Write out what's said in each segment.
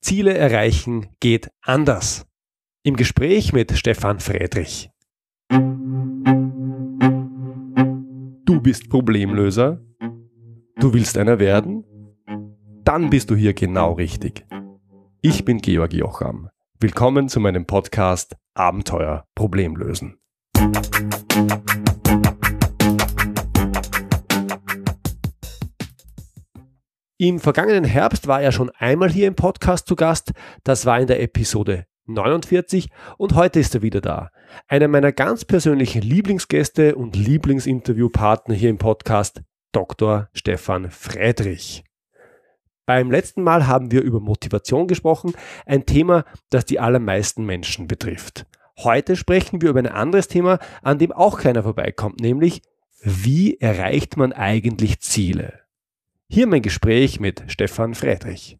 Ziele erreichen geht anders. Im Gespräch mit Stefan Friedrich. Du bist Problemlöser? Du willst einer werden? Dann bist du hier genau richtig. Ich bin Georg Jocham. Willkommen zu meinem Podcast Abenteuer Problemlösen. Im vergangenen Herbst war er schon einmal hier im Podcast zu Gast. Das war in der Episode 49 und heute ist er wieder da. Einer meiner ganz persönlichen Lieblingsgäste und Lieblingsinterviewpartner hier im Podcast, Dr. Stefan Friedrich. Beim letzten Mal haben wir über Motivation gesprochen, ein Thema, das die allermeisten Menschen betrifft. Heute sprechen wir über ein anderes Thema, an dem auch keiner vorbeikommt, nämlich wie erreicht man eigentlich Ziele? Hier mein Gespräch mit Stefan Friedrich.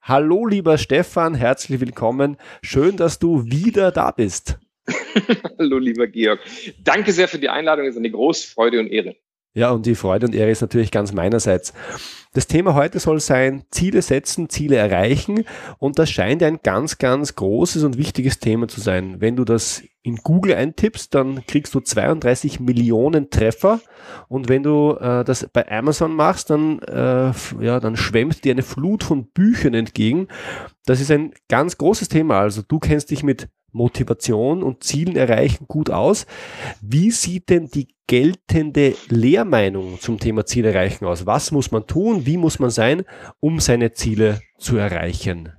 Hallo lieber Stefan, herzlich willkommen. Schön, dass du wieder da bist. Hallo lieber Georg. Danke sehr für die Einladung, es ist eine große Freude und Ehre. Ja, und die Freude und Ehre ist natürlich ganz meinerseits. Das Thema heute soll sein, Ziele setzen, Ziele erreichen. Und das scheint ein ganz, ganz großes und wichtiges Thema zu sein. Wenn du das in Google eintippst, dann kriegst du 32 Millionen Treffer. Und wenn du äh, das bei Amazon machst, dann, äh, ja, dann schwemmt dir eine Flut von Büchern entgegen. Das ist ein ganz großes Thema. Also du kennst dich mit Motivation und Zielen erreichen gut aus. Wie sieht denn die geltende Lehrmeinung zum Thema Ziel erreichen aus? Was muss man tun? Wie muss man sein, um seine Ziele zu erreichen?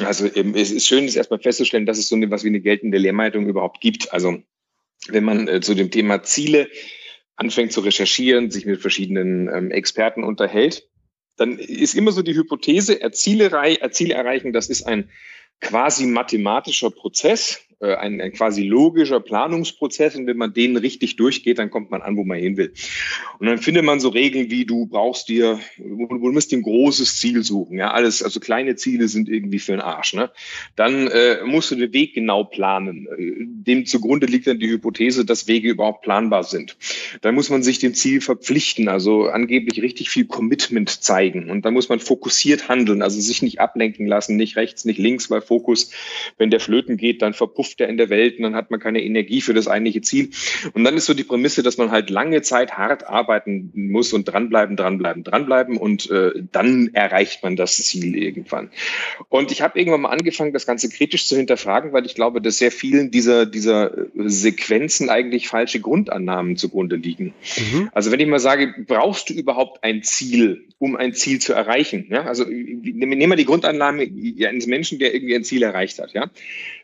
Also ähm, es ist schön, das erstmal festzustellen, dass es so etwas wie eine geltende Lehrmeinung überhaupt gibt. Also wenn man äh, zu dem Thema Ziele anfängt zu recherchieren, sich mit verschiedenen ähm, Experten unterhält, dann ist immer so die Hypothese, Ziele erreichen, das ist ein quasi mathematischer Prozess, ein, ein quasi logischer Planungsprozess. Und wenn man den richtig durchgeht, dann kommt man an, wo man hin will. Und dann findet man so Regeln wie du brauchst dir, du musst dir ein großes Ziel suchen. Ja, alles, also kleine Ziele sind irgendwie für den Arsch. Ne? Dann äh, musst du den Weg genau planen. Dem zugrunde liegt dann die Hypothese, dass Wege überhaupt planbar sind. Dann muss man sich dem Ziel verpflichten, also angeblich richtig viel Commitment zeigen. Und dann muss man fokussiert handeln, also sich nicht ablenken lassen, nicht rechts, nicht links, weil Fokus, wenn der flöten geht, dann verpufft verpufft er in der Welt und dann hat man keine Energie für das eigentliche Ziel. Und dann ist so die Prämisse, dass man halt lange Zeit hart arbeiten muss und dranbleiben, dranbleiben, dranbleiben und äh, dann erreicht man das Ziel irgendwann. Und ich habe irgendwann mal angefangen, das Ganze kritisch zu hinterfragen, weil ich glaube, dass sehr vielen dieser, dieser Sequenzen eigentlich falsche Grundannahmen zugrunde liegen. Mhm. Also wenn ich mal sage, brauchst du überhaupt ein Ziel, um ein Ziel zu erreichen? Ja? Also nehmen wir die Grundannahme eines Menschen, der irgendwie ein Ziel erreicht hat. Ja?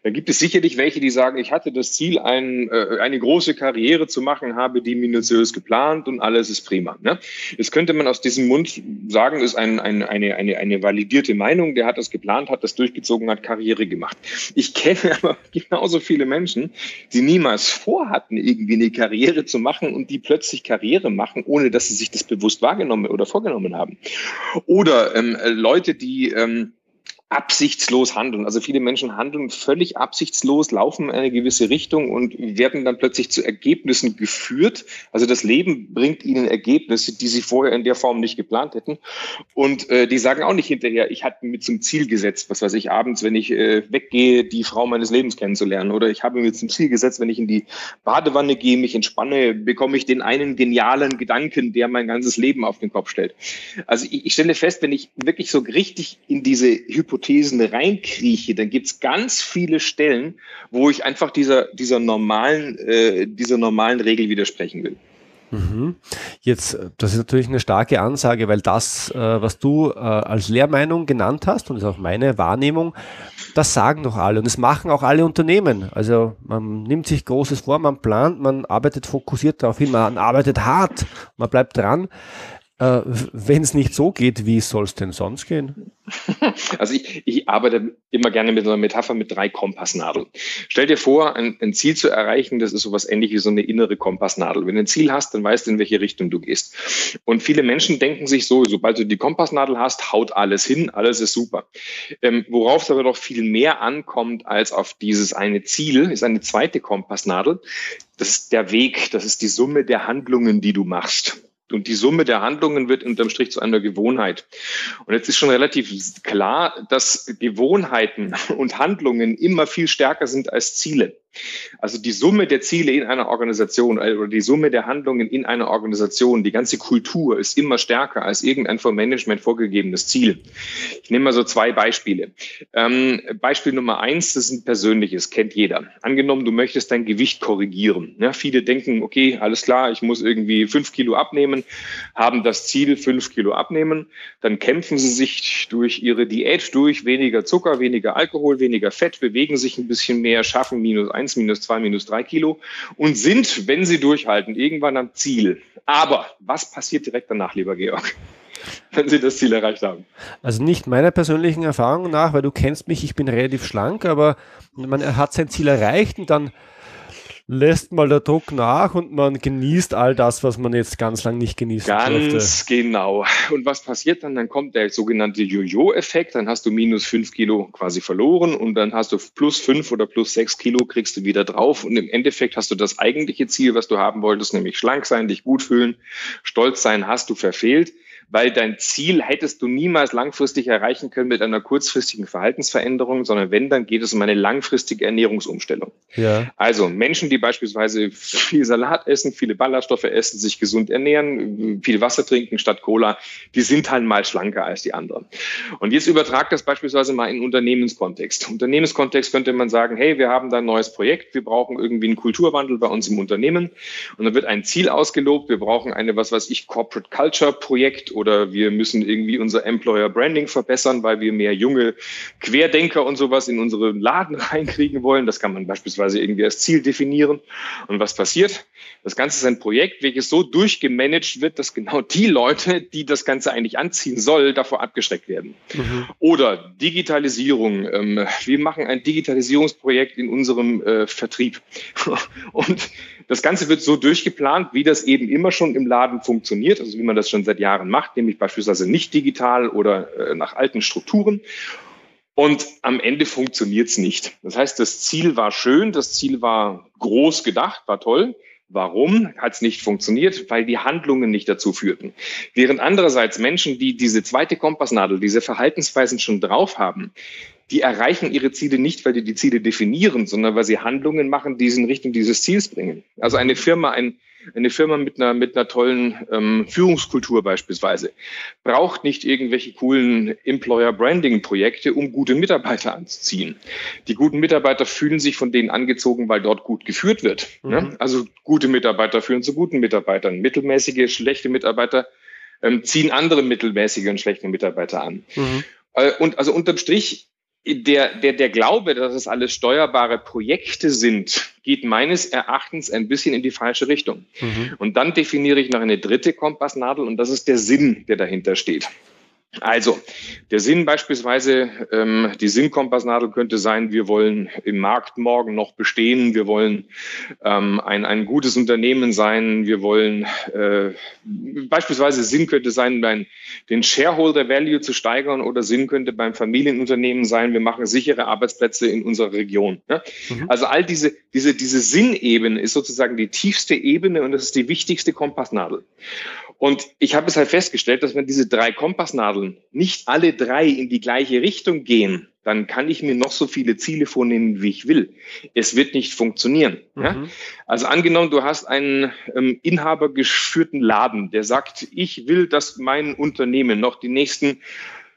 Da gibt es sicherlich welche, die sagen, ich hatte das Ziel, ein, äh, eine große Karriere zu machen, habe die minutiös geplant und alles ist prima. Ne? Jetzt könnte man aus diesem Mund sagen, ist ein, ein, eine, eine, eine validierte Meinung, der hat das geplant, hat das durchgezogen, hat Karriere gemacht. Ich kenne aber genauso viele Menschen, die niemals vorhatten, irgendwie eine Karriere zu machen und die plötzlich Karriere machen, ohne dass sie sich das bewusst wahrgenommen oder vorgenommen haben. Oder ähm, Leute, die ähm, absichtslos handeln. Also viele Menschen handeln völlig absichtslos, laufen in eine gewisse Richtung und werden dann plötzlich zu Ergebnissen geführt. Also das Leben bringt ihnen Ergebnisse, die sie vorher in der Form nicht geplant hätten. Und äh, die sagen auch nicht hinterher, ich hatte mir zum Ziel gesetzt, was weiß ich, abends, wenn ich äh, weggehe, die Frau meines Lebens kennenzulernen. Oder ich habe mir zum Ziel gesetzt, wenn ich in die Badewanne gehe, mich entspanne, bekomme ich den einen genialen Gedanken, der mein ganzes Leben auf den Kopf stellt. Also ich, ich stelle fest, wenn ich wirklich so richtig in diese Hypothese Hypothesen reinkrieche, dann gibt es ganz viele Stellen, wo ich einfach dieser, dieser, normalen, äh, dieser normalen Regel widersprechen will. Mhm. Jetzt, das ist natürlich eine starke Ansage, weil das, äh, was du äh, als Lehrmeinung genannt hast, und ist auch meine Wahrnehmung, das sagen doch alle und das machen auch alle Unternehmen. Also man nimmt sich Großes vor, man plant, man arbeitet fokussiert darauf hin, man arbeitet hart, man bleibt dran. Äh, Wenn es nicht so geht, wie soll es denn sonst gehen? Also ich, ich arbeite immer gerne mit so einer Metapher mit drei Kompassnadeln. Stell dir vor, ein, ein Ziel zu erreichen, das ist sowas ähnlich wie so eine innere Kompassnadel. Wenn du ein Ziel hast, dann weißt du, in welche Richtung du gehst. Und viele Menschen denken sich so, sobald du die Kompassnadel hast, haut alles hin, alles ist super. Ähm, worauf es aber doch viel mehr ankommt als auf dieses eine Ziel, ist eine zweite Kompassnadel. Das ist der Weg, das ist die Summe der Handlungen, die du machst. Und die Summe der Handlungen wird unterm Strich zu einer Gewohnheit. Und jetzt ist schon relativ klar, dass Gewohnheiten und Handlungen immer viel stärker sind als Ziele. Also die Summe der Ziele in einer Organisation äh, oder die Summe der Handlungen in einer Organisation, die ganze Kultur ist immer stärker als irgendein vom Management vorgegebenes Ziel. Ich nehme mal so zwei Beispiele. Ähm, Beispiel Nummer eins, das ist ein persönliches, kennt jeder. Angenommen, du möchtest dein Gewicht korrigieren. Ja, viele denken, okay, alles klar, ich muss irgendwie fünf Kilo abnehmen, haben das Ziel fünf Kilo abnehmen, dann kämpfen sie sich durch ihre Diät durch, weniger Zucker, weniger Alkohol, weniger Fett, bewegen sich ein bisschen mehr, schaffen minus 1, minus 2, minus 3 Kilo und sind, wenn sie durchhalten, irgendwann am Ziel. Aber was passiert direkt danach, lieber Georg? wenn sie das Ziel erreicht haben. Also nicht meiner persönlichen Erfahrung nach, weil du kennst mich, ich bin relativ schlank, aber man hat sein Ziel erreicht und dann lässt mal der Druck nach und man genießt all das, was man jetzt ganz lang nicht genießen Ganz durfte. genau. Und was passiert dann? Dann kommt der sogenannte Jojo-Effekt. Dann hast du minus fünf Kilo quasi verloren und dann hast du plus fünf oder plus sechs Kilo kriegst du wieder drauf. Und im Endeffekt hast du das eigentliche Ziel, was du haben wolltest, nämlich schlank sein, dich gut fühlen, stolz sein, hast du verfehlt weil dein Ziel hättest du niemals langfristig erreichen können mit einer kurzfristigen Verhaltensveränderung, sondern wenn, dann geht es um eine langfristige Ernährungsumstellung. Ja. Also Menschen, die beispielsweise viel Salat essen, viele Ballaststoffe essen, sich gesund ernähren, viel Wasser trinken statt Cola, die sind halt mal schlanker als die anderen. Und jetzt übertrag das beispielsweise mal in Unternehmenskontext. Unternehmenskontext könnte man sagen, hey, wir haben da ein neues Projekt, wir brauchen irgendwie einen Kulturwandel bei uns im Unternehmen und dann wird ein Ziel ausgelobt, wir brauchen eine, was weiß ich, Corporate Culture Projekt oder wir müssen irgendwie unser Employer Branding verbessern, weil wir mehr junge Querdenker und sowas in unsere Laden reinkriegen wollen. Das kann man beispielsweise irgendwie als Ziel definieren. Und was passiert? Das Ganze ist ein Projekt, welches so durchgemanagt wird, dass genau die Leute, die das Ganze eigentlich anziehen soll, davor abgeschreckt werden. Mhm. Oder Digitalisierung. Ähm, wir machen ein Digitalisierungsprojekt in unserem äh, Vertrieb. Und das Ganze wird so durchgeplant, wie das eben immer schon im Laden funktioniert, also wie man das schon seit Jahren macht, nämlich beispielsweise nicht digital oder äh, nach alten Strukturen. Und am Ende funktioniert es nicht. Das heißt, das Ziel war schön, das Ziel war groß gedacht, war toll. Warum hat es nicht funktioniert? Weil die Handlungen nicht dazu führten. Während andererseits Menschen, die diese zweite Kompassnadel, diese Verhaltensweisen schon drauf haben, die erreichen ihre Ziele nicht, weil die die Ziele definieren, sondern weil sie Handlungen machen, die sie in Richtung dieses Ziels bringen. Also eine Firma, ein, eine Firma mit einer, mit einer tollen ähm, Führungskultur beispielsweise braucht nicht irgendwelche coolen Employer Branding Projekte, um gute Mitarbeiter anzuziehen. Die guten Mitarbeiter fühlen sich von denen angezogen, weil dort gut geführt wird. Mhm. Ne? Also gute Mitarbeiter führen zu guten Mitarbeitern. Mittelmäßige, schlechte Mitarbeiter ähm, ziehen andere mittelmäßige und schlechte Mitarbeiter an. Mhm. Äh, und also unterm Strich der, der, der Glaube, dass es alles steuerbare Projekte sind, geht meines Erachtens ein bisschen in die falsche Richtung. Mhm. Und dann definiere ich noch eine dritte Kompassnadel und das ist der Sinn, der dahinter steht. Also, der Sinn beispielsweise, ähm, die Sinnkompassnadel könnte sein, wir wollen im Markt morgen noch bestehen, wir wollen ähm, ein, ein gutes Unternehmen sein, wir wollen äh, beispielsweise Sinn könnte sein, beim, den Shareholder Value zu steigern oder Sinn könnte beim Familienunternehmen sein, wir machen sichere Arbeitsplätze in unserer Region. Ne? Mhm. Also all diese, diese, diese Sinnebene ist sozusagen die tiefste Ebene und das ist die wichtigste Kompassnadel. Und ich habe es halt festgestellt, dass wenn diese drei Kompassnadeln nicht alle drei in die gleiche Richtung gehen, dann kann ich mir noch so viele Ziele vornehmen, wie ich will. Es wird nicht funktionieren. Mhm. Ja? Also angenommen, du hast einen ähm, inhabergeführten Laden, der sagt, ich will, dass mein Unternehmen noch die nächsten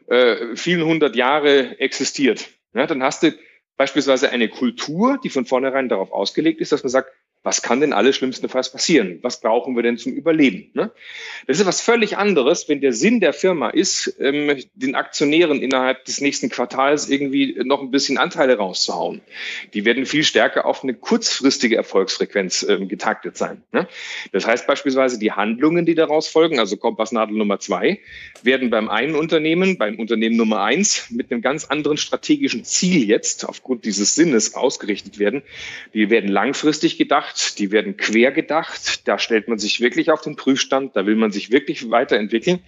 äh, vielen hundert Jahre existiert. Ja, dann hast du beispielsweise eine Kultur, die von vornherein darauf ausgelegt ist, dass man sagt, was kann denn alles schlimmstenfalls passieren? Was brauchen wir denn zum Überleben? Ne? Das ist was völlig anderes, wenn der Sinn der Firma ist, ähm, den Aktionären innerhalb des nächsten Quartals irgendwie noch ein bisschen Anteile rauszuhauen. Die werden viel stärker auf eine kurzfristige Erfolgsfrequenz ähm, getaktet sein. Ne? Das heißt beispielsweise, die Handlungen, die daraus folgen, also Kompassnadel Nummer zwei, werden beim einen Unternehmen, beim Unternehmen Nummer eins, mit einem ganz anderen strategischen Ziel jetzt aufgrund dieses Sinnes ausgerichtet werden. Die werden langfristig gedacht gedacht, die werden quer gedacht. Da stellt man sich wirklich auf den Prüfstand, da will man sich wirklich weiterentwickeln.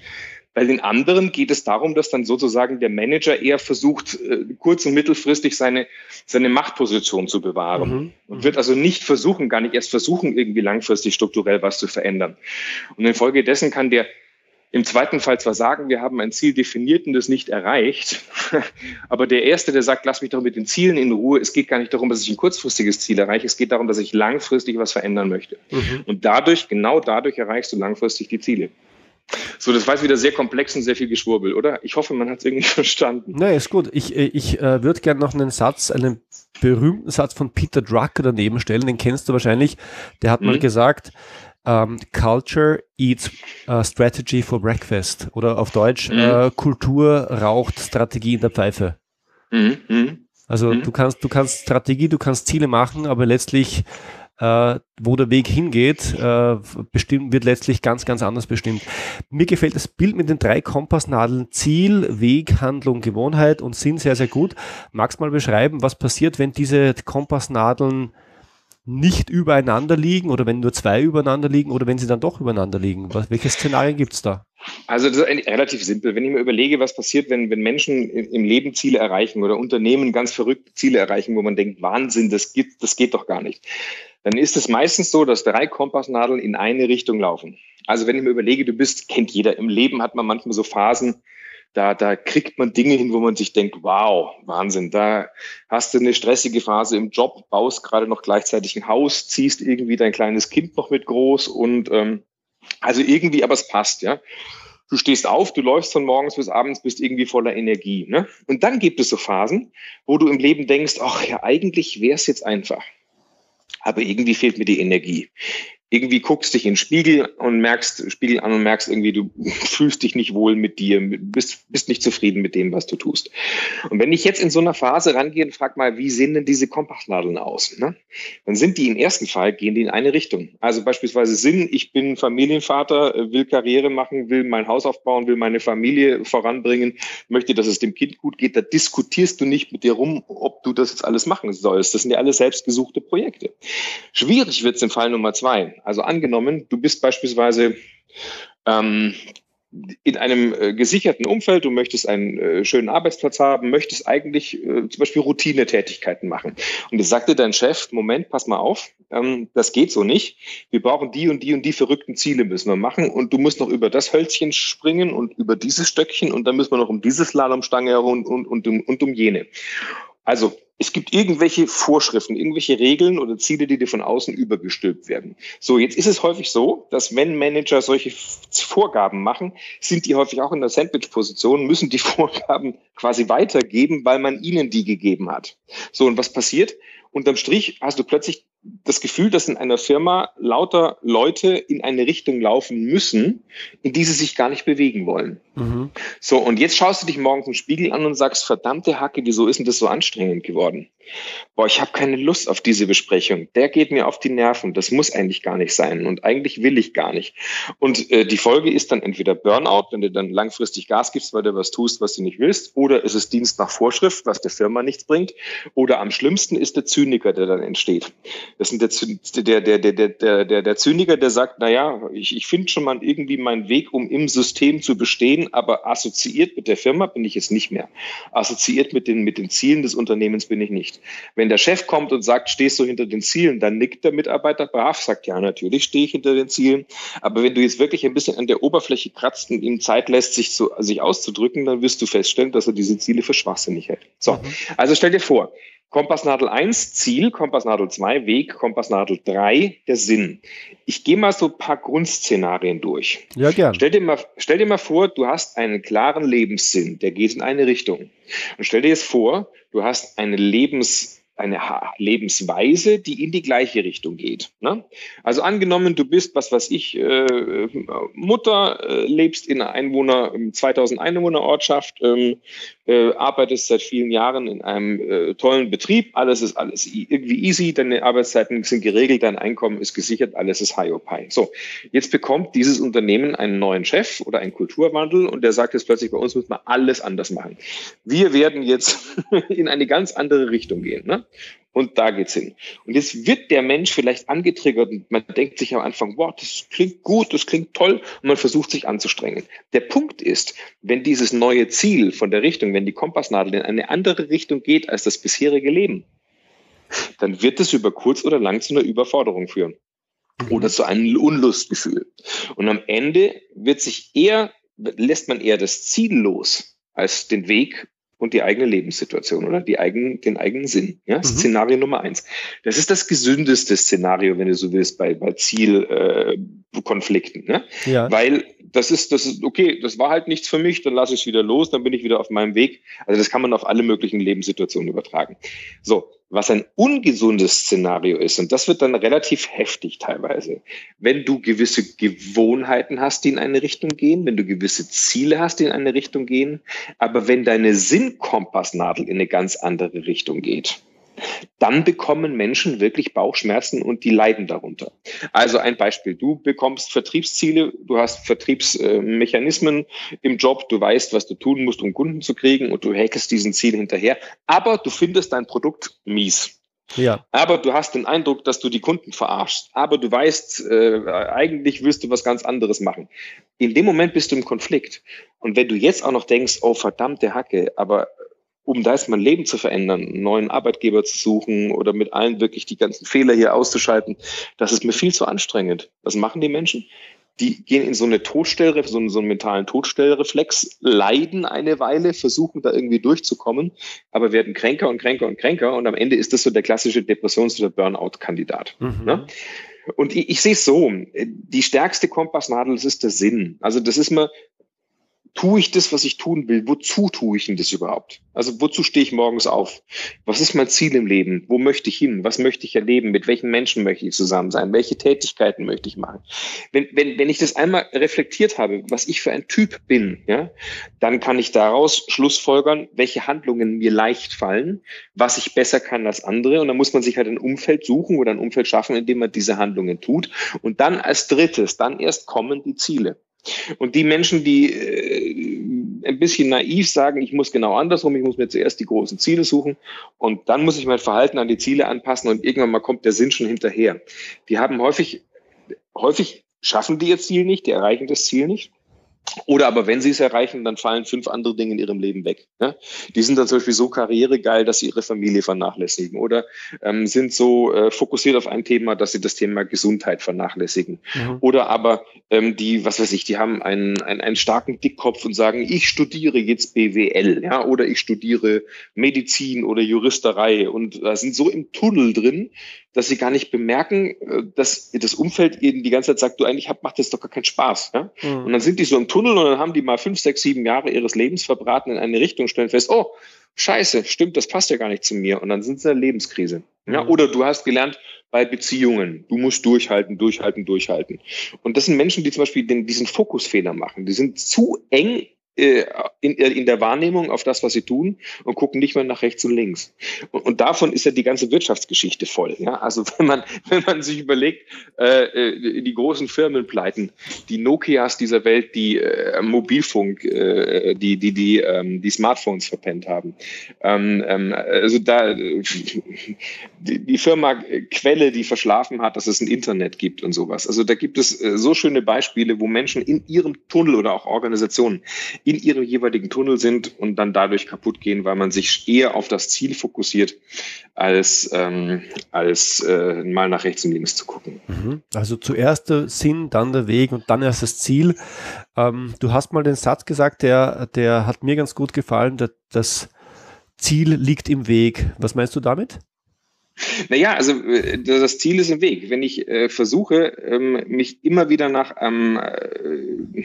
Bei den anderen geht es darum, dass dann sozusagen der Manager eher versucht, äh, kurz- und mittelfristig seine, seine Machtposition zu bewahren. Mhm. Und wird also nicht versuchen, gar nicht erst versuchen, irgendwie langfristig strukturell was zu verändern. Und infolgedessen kann der im zweiten Fall zwar sagen, wir haben ein Ziel definiert und das nicht erreicht, aber der Erste, der sagt, lass mich doch mit den Zielen in Ruhe, es geht gar nicht darum, dass ich ein kurzfristiges Ziel erreiche, es geht darum, dass ich langfristig was verändern möchte. Mhm. Und dadurch, genau dadurch erreichst du langfristig die Ziele. So, das war jetzt wieder sehr komplex und sehr viel Geschwurbel, oder? Ich hoffe, man hat es irgendwie verstanden. Nee, ist gut. Ich, ich äh, würde gerne noch einen Satz, einen berühmten Satz von Peter Drucker daneben stellen, den kennst du wahrscheinlich. Der hat mhm. mal gesagt, ähm, Culture eats uh, Strategy for Breakfast. Oder auf Deutsch, mhm. uh, Kultur raucht Strategie in der Pfeife. Mhm. mhm. Also mhm. du kannst, du kannst Strategie, du kannst Ziele machen, aber letztlich, äh, wo der Weg hingeht, äh, bestimmt, wird letztlich ganz, ganz anders bestimmt. Mir gefällt das Bild mit den drei Kompassnadeln Ziel, Weg, Handlung, Gewohnheit und Sinn sehr, sehr gut. Magst mal beschreiben, was passiert, wenn diese Kompassnadeln nicht übereinander liegen oder wenn nur zwei übereinander liegen oder wenn sie dann doch übereinander liegen? Was, welche Szenarien gibt es da? Also das ist relativ simpel. Wenn ich mir überlege, was passiert, wenn, wenn Menschen im Leben Ziele erreichen oder Unternehmen ganz verrückte Ziele erreichen, wo man denkt, Wahnsinn, das, gibt, das geht doch gar nicht, dann ist es meistens so, dass drei Kompassnadeln in eine Richtung laufen. Also wenn ich mir überlege, du bist, kennt jeder, im Leben hat man manchmal so Phasen, da, da kriegt man Dinge hin, wo man sich denkt, wow, Wahnsinn, da hast du eine stressige Phase im Job, baust gerade noch gleichzeitig ein Haus, ziehst irgendwie dein kleines Kind noch mit groß und ähm, also irgendwie, aber es passt, ja. Du stehst auf, du läufst von morgens bis abends, bist irgendwie voller Energie. Ne? Und dann gibt es so Phasen, wo du im Leben denkst, ach ja, eigentlich wäre es jetzt einfach. Aber irgendwie fehlt mir die Energie irgendwie guckst dich in den Spiegel und merkst, Spiegel an und merkst irgendwie, du fühlst dich nicht wohl mit dir, bist, bist nicht zufrieden mit dem, was du tust. Und wenn ich jetzt in so einer Phase rangehe und frag mal, wie sehen denn diese Kompassnadeln aus? Ne? Dann sind die im ersten Fall, gehen die in eine Richtung. Also beispielsweise Sinn, ich bin Familienvater, will Karriere machen, will mein Haus aufbauen, will meine Familie voranbringen, möchte, dass es dem Kind gut geht, da diskutierst du nicht mit dir rum, ob du das jetzt alles machen sollst. Das sind ja alles selbstgesuchte Projekte. Schwierig wird es im Fall Nummer zwei. Also angenommen, du bist beispielsweise ähm, in einem äh, gesicherten Umfeld, du möchtest einen äh, schönen Arbeitsplatz haben, möchtest eigentlich äh, zum Beispiel Routinetätigkeiten machen. Und jetzt sagte dein Chef, Moment, pass mal auf, ähm, das geht so nicht. Wir brauchen die und die und die verrückten Ziele müssen wir machen und du musst noch über das Hölzchen springen und über dieses Stöckchen und dann müssen wir noch um diese Slalomstange herum und, und, und, und um jene. Also es gibt irgendwelche Vorschriften, irgendwelche Regeln oder Ziele, die dir von außen übergestülpt werden. So, jetzt ist es häufig so, dass wenn Manager solche Vorgaben machen, sind die häufig auch in der Sandwich-Position, müssen die Vorgaben quasi weitergeben, weil man ihnen die gegeben hat. So, und was passiert? Unterm Strich hast du plötzlich das Gefühl, dass in einer Firma lauter Leute in eine Richtung laufen müssen, in die sie sich gar nicht bewegen wollen. Mhm. So, und jetzt schaust du dich morgens im Spiegel an und sagst, verdammte Hacke, wieso ist denn das so anstrengend geworden? Boah, ich habe keine Lust auf diese Besprechung. Der geht mir auf die Nerven. Das muss eigentlich gar nicht sein. Und eigentlich will ich gar nicht. Und äh, die Folge ist dann entweder Burnout, wenn du dann langfristig Gas gibst, weil du was tust, was du nicht willst, oder ist es Dienst nach Vorschrift, was der Firma nichts bringt, oder am schlimmsten ist der Zyniker, der dann entsteht. Das sind der, der, der, der, der, der, Zyniker, der sagt, na ja, ich, ich finde schon mal irgendwie meinen Weg, um im System zu bestehen, aber assoziiert mit der Firma bin ich jetzt nicht mehr. Assoziiert mit den, mit den Zielen des Unternehmens bin ich nicht. Wenn der Chef kommt und sagt, stehst du hinter den Zielen, dann nickt der Mitarbeiter brav, sagt, ja, natürlich stehe ich hinter den Zielen. Aber wenn du jetzt wirklich ein bisschen an der Oberfläche kratzt und ihm Zeit lässt, sich, zu, sich auszudrücken, dann wirst du feststellen, dass er diese Ziele für schwachsinnig hält. So, mhm. also stell dir vor, Kompassnadel 1 Ziel, Kompassnadel 2 Weg, Kompassnadel 3 der Sinn. Ich gehe mal so ein paar Grundszenarien durch. Ja, gern. Stell dir, mal, stell dir mal vor, du hast einen klaren Lebenssinn, der geht in eine Richtung. Und stell dir jetzt vor, du hast eine Lebens eine Lebensweise, die in die gleiche Richtung geht. Ne? Also angenommen, du bist, was weiß ich, äh, Mutter, äh, lebst in einer Einwohner, 2000 Einwohner Ortschaft, ähm, äh, arbeitest seit vielen Jahren in einem äh, tollen Betrieb, alles ist alles irgendwie easy, deine Arbeitszeiten sind geregelt, dein Einkommen ist gesichert, alles ist high pie. So, jetzt bekommt dieses Unternehmen einen neuen Chef oder einen Kulturwandel und der sagt jetzt plötzlich, bei uns müssen wir alles anders machen. Wir werden jetzt in eine ganz andere Richtung gehen. Ne? Und da geht's hin. Und jetzt wird der Mensch vielleicht angetriggert und man denkt sich am Anfang, wow, das klingt gut, das klingt toll und man versucht sich anzustrengen. Der Punkt ist, wenn dieses neue Ziel von der Richtung, wenn die Kompassnadel in eine andere Richtung geht als das bisherige Leben, dann wird es über kurz oder lang zu einer Überforderung führen mhm. oder zu einem Unlustgefühl. Und am Ende wird sich eher, lässt man eher das Ziel los als den Weg und die eigene Lebenssituation oder die eigenen, den eigenen Sinn. Ja? Mhm. Szenario Nummer eins. Das ist das gesündeste Szenario, wenn du so willst, bei, bei Zielkonflikten. Äh, ne? ja. Weil das ist, das ist, okay, das war halt nichts für mich, dann lasse ich es wieder los, dann bin ich wieder auf meinem Weg. Also das kann man auf alle möglichen Lebenssituationen übertragen. So, was ein ungesundes Szenario ist, und das wird dann relativ heftig teilweise, wenn du gewisse Gewohnheiten hast, die in eine Richtung gehen, wenn du gewisse Ziele hast, die in eine Richtung gehen, aber wenn deine Sinnkompassnadel in eine ganz andere Richtung geht dann bekommen Menschen wirklich Bauchschmerzen und die leiden darunter. Also ein Beispiel, du bekommst Vertriebsziele, du hast Vertriebsmechanismen im Job, du weißt, was du tun musst, um Kunden zu kriegen und du hackst diesen Ziel hinterher, aber du findest dein Produkt mies. Ja. Aber du hast den Eindruck, dass du die Kunden verarschst. Aber du weißt, äh, eigentlich willst du was ganz anderes machen. In dem Moment bist du im Konflikt. Und wenn du jetzt auch noch denkst, oh verdammte Hacke, aber um da ist mein Leben zu verändern, einen neuen Arbeitgeber zu suchen oder mit allen wirklich die ganzen Fehler hier auszuschalten, das ist mir viel zu anstrengend. Was machen die Menschen? Die gehen in so eine Todstelle, so einen, so einen mentalen Todstellreflex, leiden eine Weile, versuchen da irgendwie durchzukommen, aber werden kränker und kränker und kränker und am Ende ist das so der klassische Depressions- oder Burnout-Kandidat. Mhm. Ne? Und ich, ich sehe es so, die stärkste Kompassnadel, das ist der Sinn. Also das ist mal tue ich das, was ich tun will? Wozu tue ich denn das überhaupt? Also wozu stehe ich morgens auf? Was ist mein Ziel im Leben? Wo möchte ich hin? Was möchte ich erleben? Mit welchen Menschen möchte ich zusammen sein? Welche Tätigkeiten möchte ich machen? Wenn, wenn, wenn ich das einmal reflektiert habe, was ich für ein Typ bin, ja, dann kann ich daraus schlussfolgern, welche Handlungen mir leicht fallen, was ich besser kann als andere. Und dann muss man sich halt ein Umfeld suchen oder ein Umfeld schaffen, in dem man diese Handlungen tut. Und dann als drittes, dann erst kommen die Ziele. Und die Menschen, die äh, ein bisschen naiv sagen, ich muss genau andersrum, ich muss mir zuerst die großen Ziele suchen und dann muss ich mein Verhalten an die Ziele anpassen und irgendwann mal kommt der Sinn schon hinterher. Die haben häufig, häufig schaffen die ihr Ziel nicht, die erreichen das Ziel nicht. Oder aber wenn sie es erreichen, dann fallen fünf andere Dinge in ihrem Leben weg. Ne? Die sind dann zum Beispiel so karrieregeil, dass sie ihre Familie vernachlässigen oder ähm, sind so äh, fokussiert auf ein Thema, dass sie das Thema Gesundheit vernachlässigen. Mhm. Oder aber ähm, die, was weiß ich, die haben einen, einen, einen starken Dickkopf und sagen, ich studiere jetzt BWL, ja, oder ich studiere Medizin oder Juristerei und da sind so im Tunnel drin, dass sie gar nicht bemerken, äh, dass das Umfeld ihnen die ganze Zeit sagt, du eigentlich macht das doch gar keinen Spaß. Ja? Mhm. Und dann sind die so im Tunnel und dann haben die mal fünf, sechs, sieben Jahre ihres Lebens verbraten in eine Richtung, stellen fest, oh, scheiße, stimmt, das passt ja gar nicht zu mir. Und dann sind sie in der Lebenskrise. Ja? Mhm. Oder du hast gelernt, bei Beziehungen, du musst durchhalten, durchhalten, durchhalten. Und das sind Menschen, die zum Beispiel den, diesen Fokusfehler machen. Die sind zu eng in, äh, in der Wahrnehmung auf das, was sie tun und gucken nicht mehr nach rechts und links. Und, und davon ist ja die ganze Wirtschaftsgeschichte voll. Ja? Also wenn man, wenn man sich überlegt, äh, äh die großen Firmenpleiten, die Nokias dieser Welt, die äh, Mobilfunk, äh, die, die, die, ähm, die Smartphones verpennt haben. Ähm, ähm, also da die, die Firma Quelle, die verschlafen hat, dass es ein Internet gibt und sowas. Also da gibt es äh, so schöne Beispiele, wo Menschen in ihrem Tunnel oder auch Organisationen in ihrem jeweiligen Tunnel sind und dann dadurch kaputt gehen, weil man sich eher auf das Ziel fokussiert, als, ähm, als äh, mal nach rechts und links zu gucken. Mhm. Also zuerst der Sinn, dann der Weg und dann erst das Ziel. Ähm, du hast mal den Satz gesagt, der, der hat mir ganz gut gefallen, dass das Ziel liegt im Weg. Was meinst du damit? Naja, also äh, das Ziel ist im Weg. Wenn ich äh, versuche, ähm, mich immer wieder nach ähm, äh,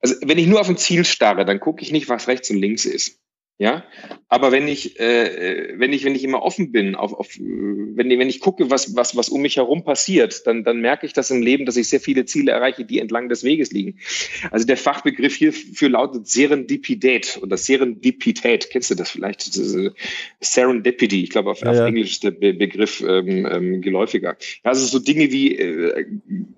also wenn ich nur auf ein Ziel starre, dann gucke ich nicht, was rechts und links ist. Ja, aber wenn ich, äh, wenn ich, wenn ich immer offen bin, auf, auf, wenn, wenn ich gucke, was, was, was um mich herum passiert, dann, dann merke ich das im Leben, dass ich sehr viele Ziele erreiche, die entlang des Weges liegen. Also der Fachbegriff hierfür lautet Serendipität oder Serendipität. Kennst du das vielleicht? Das Serendipity. Ich glaube, auf, ja, auf Englisch ist der Be Begriff ähm, ähm, geläufiger. Also so Dinge wie äh,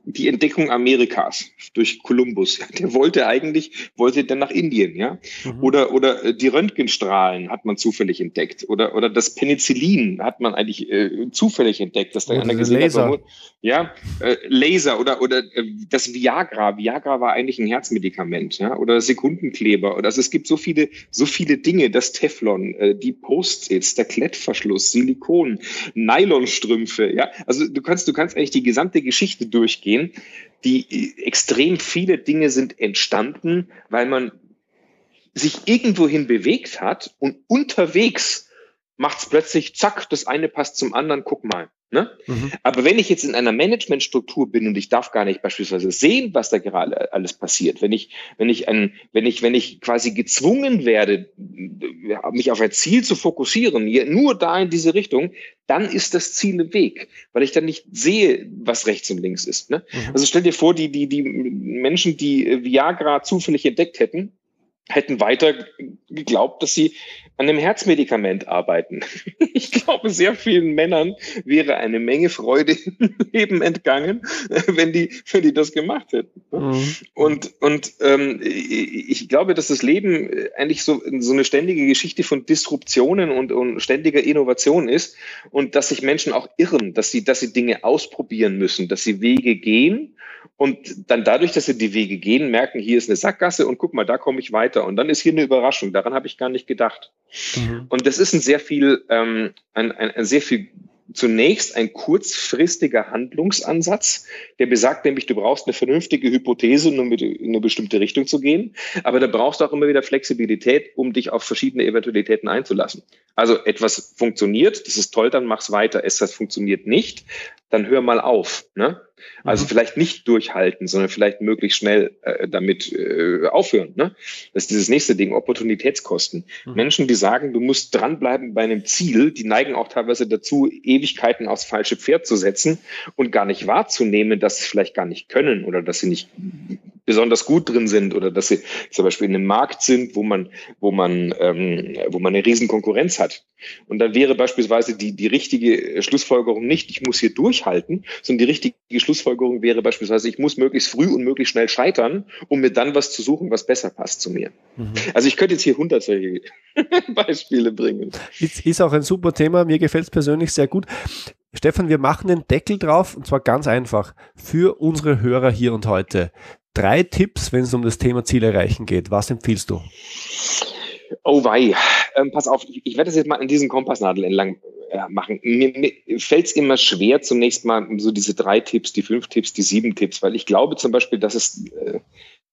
die Entdeckung Amerikas durch Kolumbus. Der wollte eigentlich, wollte dann nach Indien, ja. Mhm. Oder, oder äh, die Röntgen Röntgenstrahlen hat man zufällig entdeckt oder, oder das Penicillin hat man eigentlich äh, zufällig entdeckt, dass da Oder einer diese gesehen Laser. hat, ja, äh, Laser oder, oder äh, das Viagra. Viagra war eigentlich ein Herzmedikament, ja, oder Sekundenkleber. Oder also es gibt so viele, so viele Dinge, das Teflon, äh, die Post-its, der Klettverschluss, Silikon, Nylonstrümpfe, ja. Also du kannst, du kannst eigentlich die gesamte Geschichte durchgehen. Die äh, extrem viele Dinge sind entstanden, weil man sich irgendwohin bewegt hat und unterwegs macht's plötzlich, zack, das eine passt zum anderen, guck mal. Ne? Mhm. Aber wenn ich jetzt in einer Managementstruktur bin und ich darf gar nicht beispielsweise sehen, was da gerade alles passiert, wenn ich, wenn ich ein, wenn ich, wenn ich quasi gezwungen werde, mich auf ein Ziel zu fokussieren, nur da in diese Richtung, dann ist das Ziel im Weg, weil ich dann nicht sehe, was rechts und links ist. Ne? Mhm. Also stell dir vor, die, die, die Menschen, die Viagra zufällig entdeckt hätten, hätten weiter geglaubt, dass sie an einem Herzmedikament arbeiten. Ich glaube, sehr vielen Männern wäre eine Menge Freude im Leben entgangen, wenn die, wenn die das gemacht hätten. Mhm. Und, und ähm, ich glaube, dass das Leben eigentlich so, so eine ständige Geschichte von Disruptionen und, und ständiger Innovation ist und dass sich Menschen auch irren, dass sie, dass sie Dinge ausprobieren müssen, dass sie Wege gehen und dann dadurch, dass sie die Wege gehen, merken, hier ist eine Sackgasse und guck mal, da komme ich weiter. Und dann ist hier eine Überraschung. Daran habe ich gar nicht gedacht. Mhm. Und das ist ein sehr viel, ähm, ein, ein, ein sehr viel zunächst ein kurzfristiger Handlungsansatz, der besagt nämlich, du brauchst eine vernünftige Hypothese, um in eine bestimmte Richtung zu gehen. Aber da brauchst du auch immer wieder Flexibilität, um dich auf verschiedene Eventualitäten einzulassen. Also etwas funktioniert, das ist toll, dann mach's weiter. Es funktioniert nicht, dann hör mal auf. Ne? Also Mhm. vielleicht nicht durchhalten, sondern vielleicht möglichst schnell äh, damit äh, aufhören. Ne? Das ist dieses nächste Ding, Opportunitätskosten. Mhm. Menschen, die sagen, du musst dranbleiben bei einem Ziel, die neigen auch teilweise dazu, Ewigkeiten aufs falsche Pferd zu setzen und gar nicht wahrzunehmen, dass sie vielleicht gar nicht können oder dass sie nicht besonders gut drin sind oder dass sie zum Beispiel in einem Markt sind, wo man, wo man, ähm, wo man eine riesen Konkurrenz hat. Und dann wäre beispielsweise die, die richtige Schlussfolgerung nicht, ich muss hier durchhalten, sondern die richtige Schlussfolgerung wäre beispielsweise, ich muss möglichst früh und möglichst schnell scheitern, um mir dann was zu suchen, was besser passt zu mir. Mhm. Also ich könnte jetzt hier hundert solche Beispiele bringen. Ist, ist auch ein super Thema. Mir gefällt es persönlich sehr gut. Stefan, wir machen den Deckel drauf und zwar ganz einfach für unsere Hörer hier und heute. Drei Tipps, wenn es um das Thema Ziel erreichen geht. Was empfiehlst du? Oh wei, ähm, pass auf, ich, ich werde das jetzt mal an diesen Kompassnadel entlang äh, machen. Mir, mir fällt es immer schwer, zunächst mal so diese drei Tipps, die fünf Tipps, die sieben Tipps, weil ich glaube zum Beispiel, dass es, äh,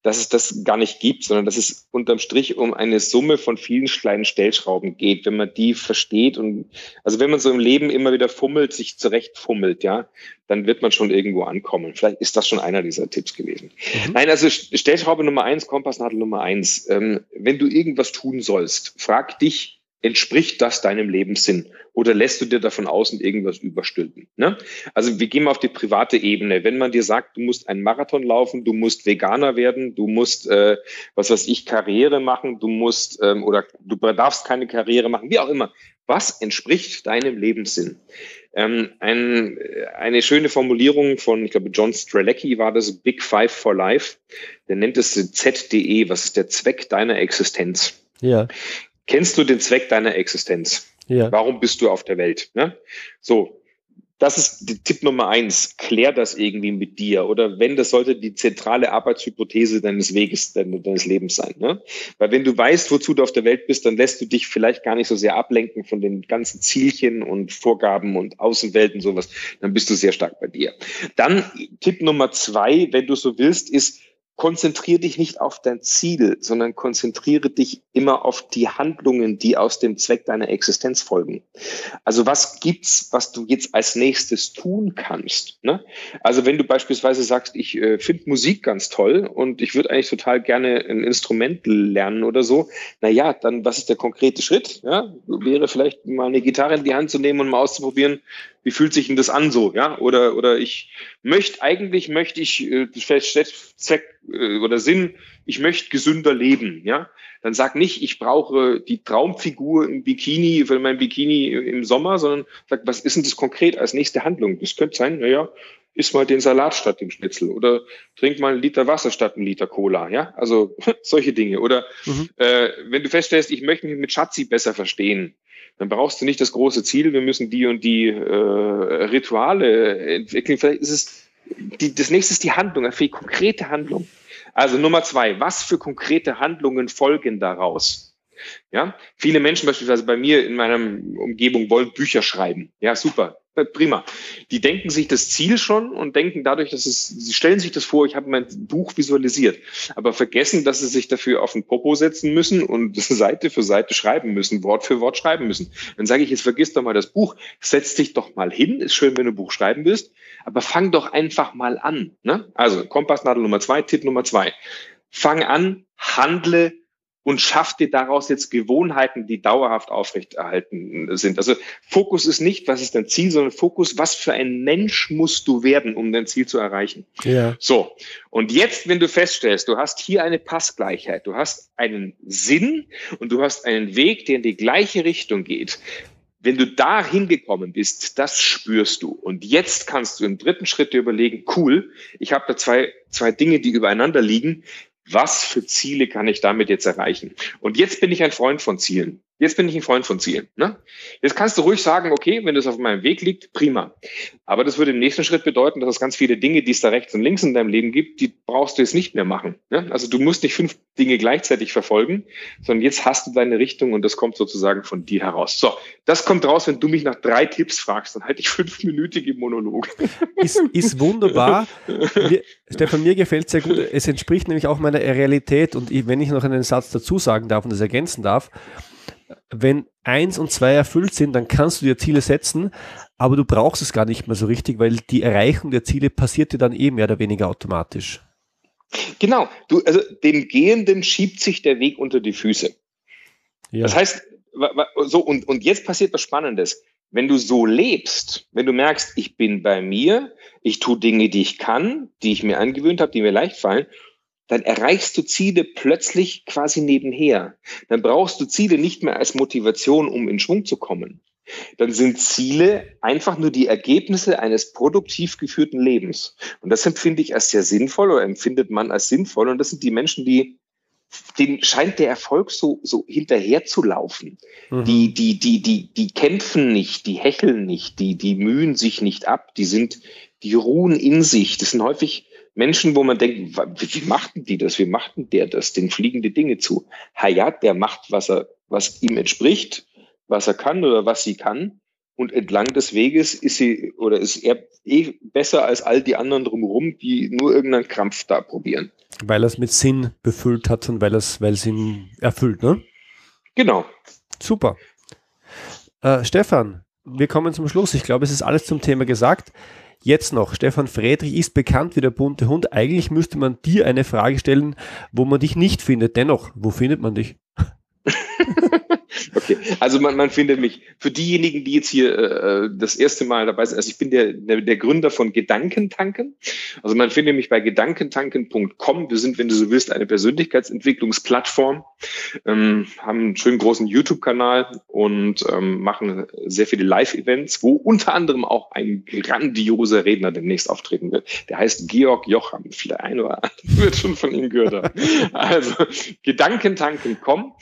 dass es das gar nicht gibt, sondern dass es unterm Strich um eine Summe von vielen kleinen Stellschrauben geht, wenn man die versteht und also wenn man so im Leben immer wieder fummelt, sich zurechtfummelt, ja, dann wird man schon irgendwo ankommen. Vielleicht ist das schon einer dieser Tipps gewesen. Mhm. Nein, also Stellschraube Nummer eins, Kompassnadel Nummer eins. Ähm, wenn du irgendwas tun sollst, frag dich, entspricht das deinem Lebenssinn? Oder lässt du dir davon außen irgendwas überstülpen? Ne? Also wir gehen mal auf die private Ebene. Wenn man dir sagt, du musst einen Marathon laufen, du musst Veganer werden, du musst, äh, was weiß ich, Karriere machen, du musst ähm, oder du darfst keine Karriere machen, wie auch immer. Was entspricht deinem Lebenssinn? Ähm, ein, eine schöne Formulierung von, ich glaube, John Strelecki war das, Big Five for Life. Der nennt es ZDE. Was ist der Zweck deiner Existenz? Ja, Kennst du den Zweck deiner Existenz? ja. Warum bist du auf der Welt? Ne? So, das ist die Tipp Nummer eins. Klär das irgendwie mit dir. Oder wenn, das sollte die zentrale Arbeitshypothese deines Weges, deines Lebens sein. Ne? Weil wenn du weißt, wozu du auf der Welt bist, dann lässt du dich vielleicht gar nicht so sehr ablenken von den ganzen Zielchen und Vorgaben und Außenwelt und sowas. Dann bist du sehr stark bei dir. Dann Tipp Nummer zwei, wenn du so willst, ist, konzentriere dich nicht auf dein Ziel, sondern konzentriere dich immer auf die Handlungen, die aus dem Zweck deiner Existenz folgen. Also was gibt's, was du jetzt als nächstes tun kannst? Ne? Also wenn du beispielsweise sagst, ich äh, finde Musik ganz toll und ich würde eigentlich total gerne ein Instrument lernen oder so, na ja, dann was ist der konkrete Schritt? Ja, wäre vielleicht mal eine Gitarre in die Hand zu nehmen und mal auszuprobieren, wie fühlt sich denn das an so? Ja, oder oder ich möchte eigentlich möchte ich äh, Zweck äh, oder Sinn, ich möchte gesünder leben. Ja, dann sag nicht, ich brauche die Traumfigur im Bikini für mein Bikini im Sommer, sondern sag, was ist denn das konkret als nächste Handlung? Das könnte sein, naja, iss mal den Salat statt dem Schnitzel oder trink mal einen Liter Wasser statt einen Liter Cola, ja, also solche Dinge. Oder mhm. äh, wenn du feststellst, ich möchte mich mit Schatzi besser verstehen, dann brauchst du nicht das große Ziel, wir müssen die und die äh, Rituale entwickeln. Vielleicht ist es die, das nächste ist die Handlung, eine konkrete Handlung. Also Nummer zwei, was für konkrete Handlungen folgen daraus? Ja, viele Menschen beispielsweise bei mir in meiner Umgebung wollen Bücher schreiben. Ja, super, prima. Die denken sich das Ziel schon und denken dadurch, dass es, sie stellen sich das vor, ich habe mein Buch visualisiert, aber vergessen, dass sie sich dafür auf den Popo setzen müssen und Seite für Seite schreiben müssen, Wort für Wort schreiben müssen. Dann sage ich, jetzt vergiss doch mal das Buch, setz dich doch mal hin, ist schön, wenn du Buch schreiben willst, aber fang doch einfach mal an. Ne? Also Kompassnadel Nummer zwei, Tipp Nummer zwei. Fang an, handle und schaff dir daraus jetzt Gewohnheiten, die dauerhaft aufrechterhalten sind. Also Fokus ist nicht, was ist dein Ziel, sondern Fokus, was für ein Mensch musst du werden, um dein Ziel zu erreichen. Ja. So. Und jetzt, wenn du feststellst, du hast hier eine Passgleichheit, du hast einen Sinn und du hast einen Weg, der in die gleiche Richtung geht, wenn du da hingekommen bist, das spürst du. Und jetzt kannst du im dritten Schritt dir überlegen, cool, ich habe da zwei, zwei Dinge, die übereinander liegen was für Ziele kann ich damit jetzt erreichen? Und jetzt bin ich ein Freund von Zielen. Jetzt bin ich ein Freund von Zielen. Ne? Jetzt kannst du ruhig sagen, okay, wenn das auf meinem Weg liegt, prima. Aber das würde im nächsten Schritt bedeuten, dass es ganz viele Dinge, die es da rechts und links in deinem Leben gibt, die brauchst du jetzt nicht mehr machen. Ne? Also du musst nicht fünf Dinge gleichzeitig verfolgen, sondern jetzt hast du deine Richtung und das kommt sozusagen von dir heraus. So, das kommt raus, wenn du mich nach drei Tipps fragst, dann halte ich fünfminütige Monolog. Ist, ist wunderbar. Mir, Stefan, mir gefällt sehr gut. Es entspricht nämlich auch meiner Realität und ich, wenn ich noch einen Satz dazu sagen darf und das ergänzen darf, wenn eins und zwei erfüllt sind, dann kannst du dir Ziele setzen, aber du brauchst es gar nicht mehr so richtig, weil die Erreichung der Ziele passiert dir dann eh mehr oder weniger automatisch. Genau, du, also dem Gehenden schiebt sich der Weg unter die Füße. Ja. Das heißt, so, und, und jetzt passiert was Spannendes. Wenn du so lebst, wenn du merkst, ich bin bei mir, ich tue Dinge, die ich kann, die ich mir angewöhnt habe, die mir leicht fallen, dann erreichst du Ziele plötzlich quasi nebenher. Dann brauchst du Ziele nicht mehr als Motivation, um in Schwung zu kommen. Dann sind Ziele einfach nur die Ergebnisse eines produktiv geführten Lebens. Und das empfinde ich als sehr sinnvoll oder empfindet man als sinnvoll. Und das sind die Menschen, die denen scheint der Erfolg so, so hinterher zu laufen. Mhm. Die, die, die, die, die kämpfen nicht, die hecheln nicht, die, die mühen sich nicht ab, die sind, die ruhen in sich. Das sind häufig Menschen, wo man denkt, wie machten die das? Wie machten der das? Den fliegen die Dinge zu. Hayat, der macht, was er, was ihm entspricht, was er kann oder was sie kann. Und entlang des Weges ist sie oder ist er eh besser als all die anderen drumherum, die nur irgendeinen Krampf da probieren. Weil er es mit Sinn befüllt hat und weil es, weil es ihn erfüllt, ne? Genau. Super. Äh, Stefan, wir kommen zum Schluss. Ich glaube, es ist alles zum Thema gesagt. Jetzt noch, Stefan Friedrich ist bekannt wie der bunte Hund. Eigentlich müsste man dir eine Frage stellen, wo man dich nicht findet. Dennoch, wo findet man dich? Okay, also man, man findet mich. Für diejenigen, die jetzt hier äh, das erste Mal dabei sind, also ich bin der, der, der Gründer von Gedankentanken. Also man findet mich bei gedankentanken.com. Wir sind, wenn du so willst, eine Persönlichkeitsentwicklungsplattform, ähm, haben einen schönen großen YouTube-Kanal und ähm, machen sehr viele Live-Events, wo unter anderem auch ein grandioser Redner demnächst auftreten wird. Der heißt Georg Jocham. Vielleicht ein oder andere wird schon von ihm gehört haben. Also gedankentanken.com.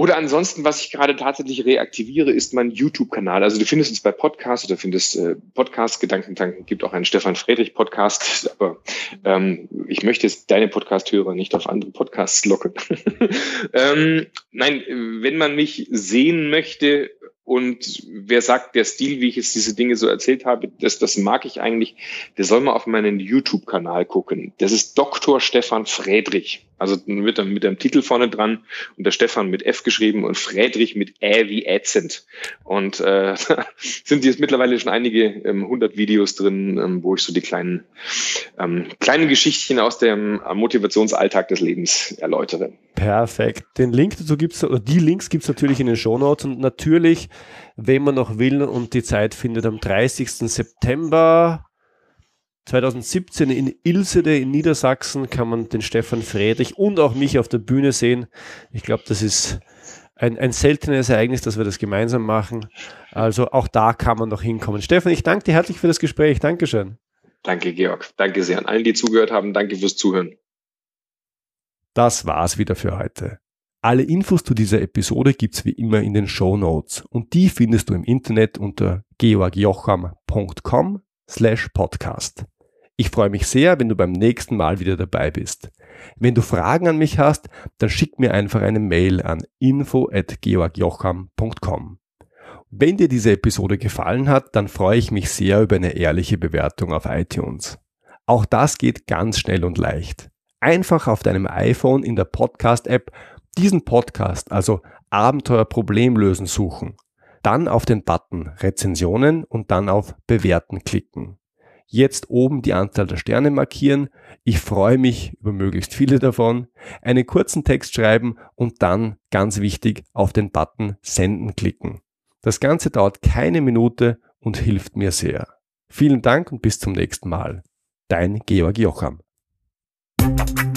Oder ansonsten, was ich gerade tatsächlich reaktiviere, ist mein YouTube-Kanal. Also du findest uns bei Podcasts oder findest äh, Podcast Gedankentanken, gibt auch einen Stefan Friedrich Podcast, aber ähm, ich möchte jetzt deine Podcast-Hörer nicht auf andere Podcasts locken. ähm, nein, wenn man mich sehen möchte, und wer sagt, der Stil, wie ich jetzt diese Dinge so erzählt habe, das, das mag ich eigentlich, der soll mal auf meinen YouTube-Kanal gucken. Das ist Dr. Stefan Friedrich. Also wird dann mit dem Titel vorne dran und der Stefan mit F geschrieben und Friedrich mit Ä wie ätzend. Und äh, sind jetzt mittlerweile schon einige ähm, hundert Videos drin, ähm, wo ich so die kleinen, ähm, kleinen Geschichtchen aus dem äh, Motivationsalltag des Lebens erläutere. Perfekt. Den Link dazu gibt's oder die Links gibt's natürlich in den Show Notes und natürlich, wenn man noch will und die Zeit findet, am 30. September 2017 in Ilsede in Niedersachsen kann man den Stefan Friedrich und auch mich auf der Bühne sehen. Ich glaube, das ist ein, ein seltenes Ereignis, dass wir das gemeinsam machen. Also auch da kann man noch hinkommen. Stefan, ich danke dir herzlich für das Gespräch. Dankeschön. Danke, Georg. Danke sehr an allen, die zugehört haben. Danke fürs Zuhören. Das war's wieder für heute. Alle Infos zu dieser Episode gibt's wie immer in den Show Notes und die findest du im Internet unter georgjocham.com slash podcast. Ich freue mich sehr, wenn du beim nächsten Mal wieder dabei bist. Wenn du Fragen an mich hast, dann schick mir einfach eine Mail an info@georgjocham.com. Wenn dir diese Episode gefallen hat, dann freue ich mich sehr über eine ehrliche Bewertung auf iTunes. Auch das geht ganz schnell und leicht. Einfach auf deinem iPhone in der Podcast-App diesen Podcast, also Abenteuer Problemlösen suchen, dann auf den Button Rezensionen und dann auf Bewerten klicken. Jetzt oben die Anzahl der Sterne markieren. Ich freue mich über möglichst viele davon. Einen kurzen Text schreiben und dann, ganz wichtig, auf den Button Senden klicken. Das Ganze dauert keine Minute und hilft mir sehr. Vielen Dank und bis zum nächsten Mal. Dein Georg Jocham. Thank you.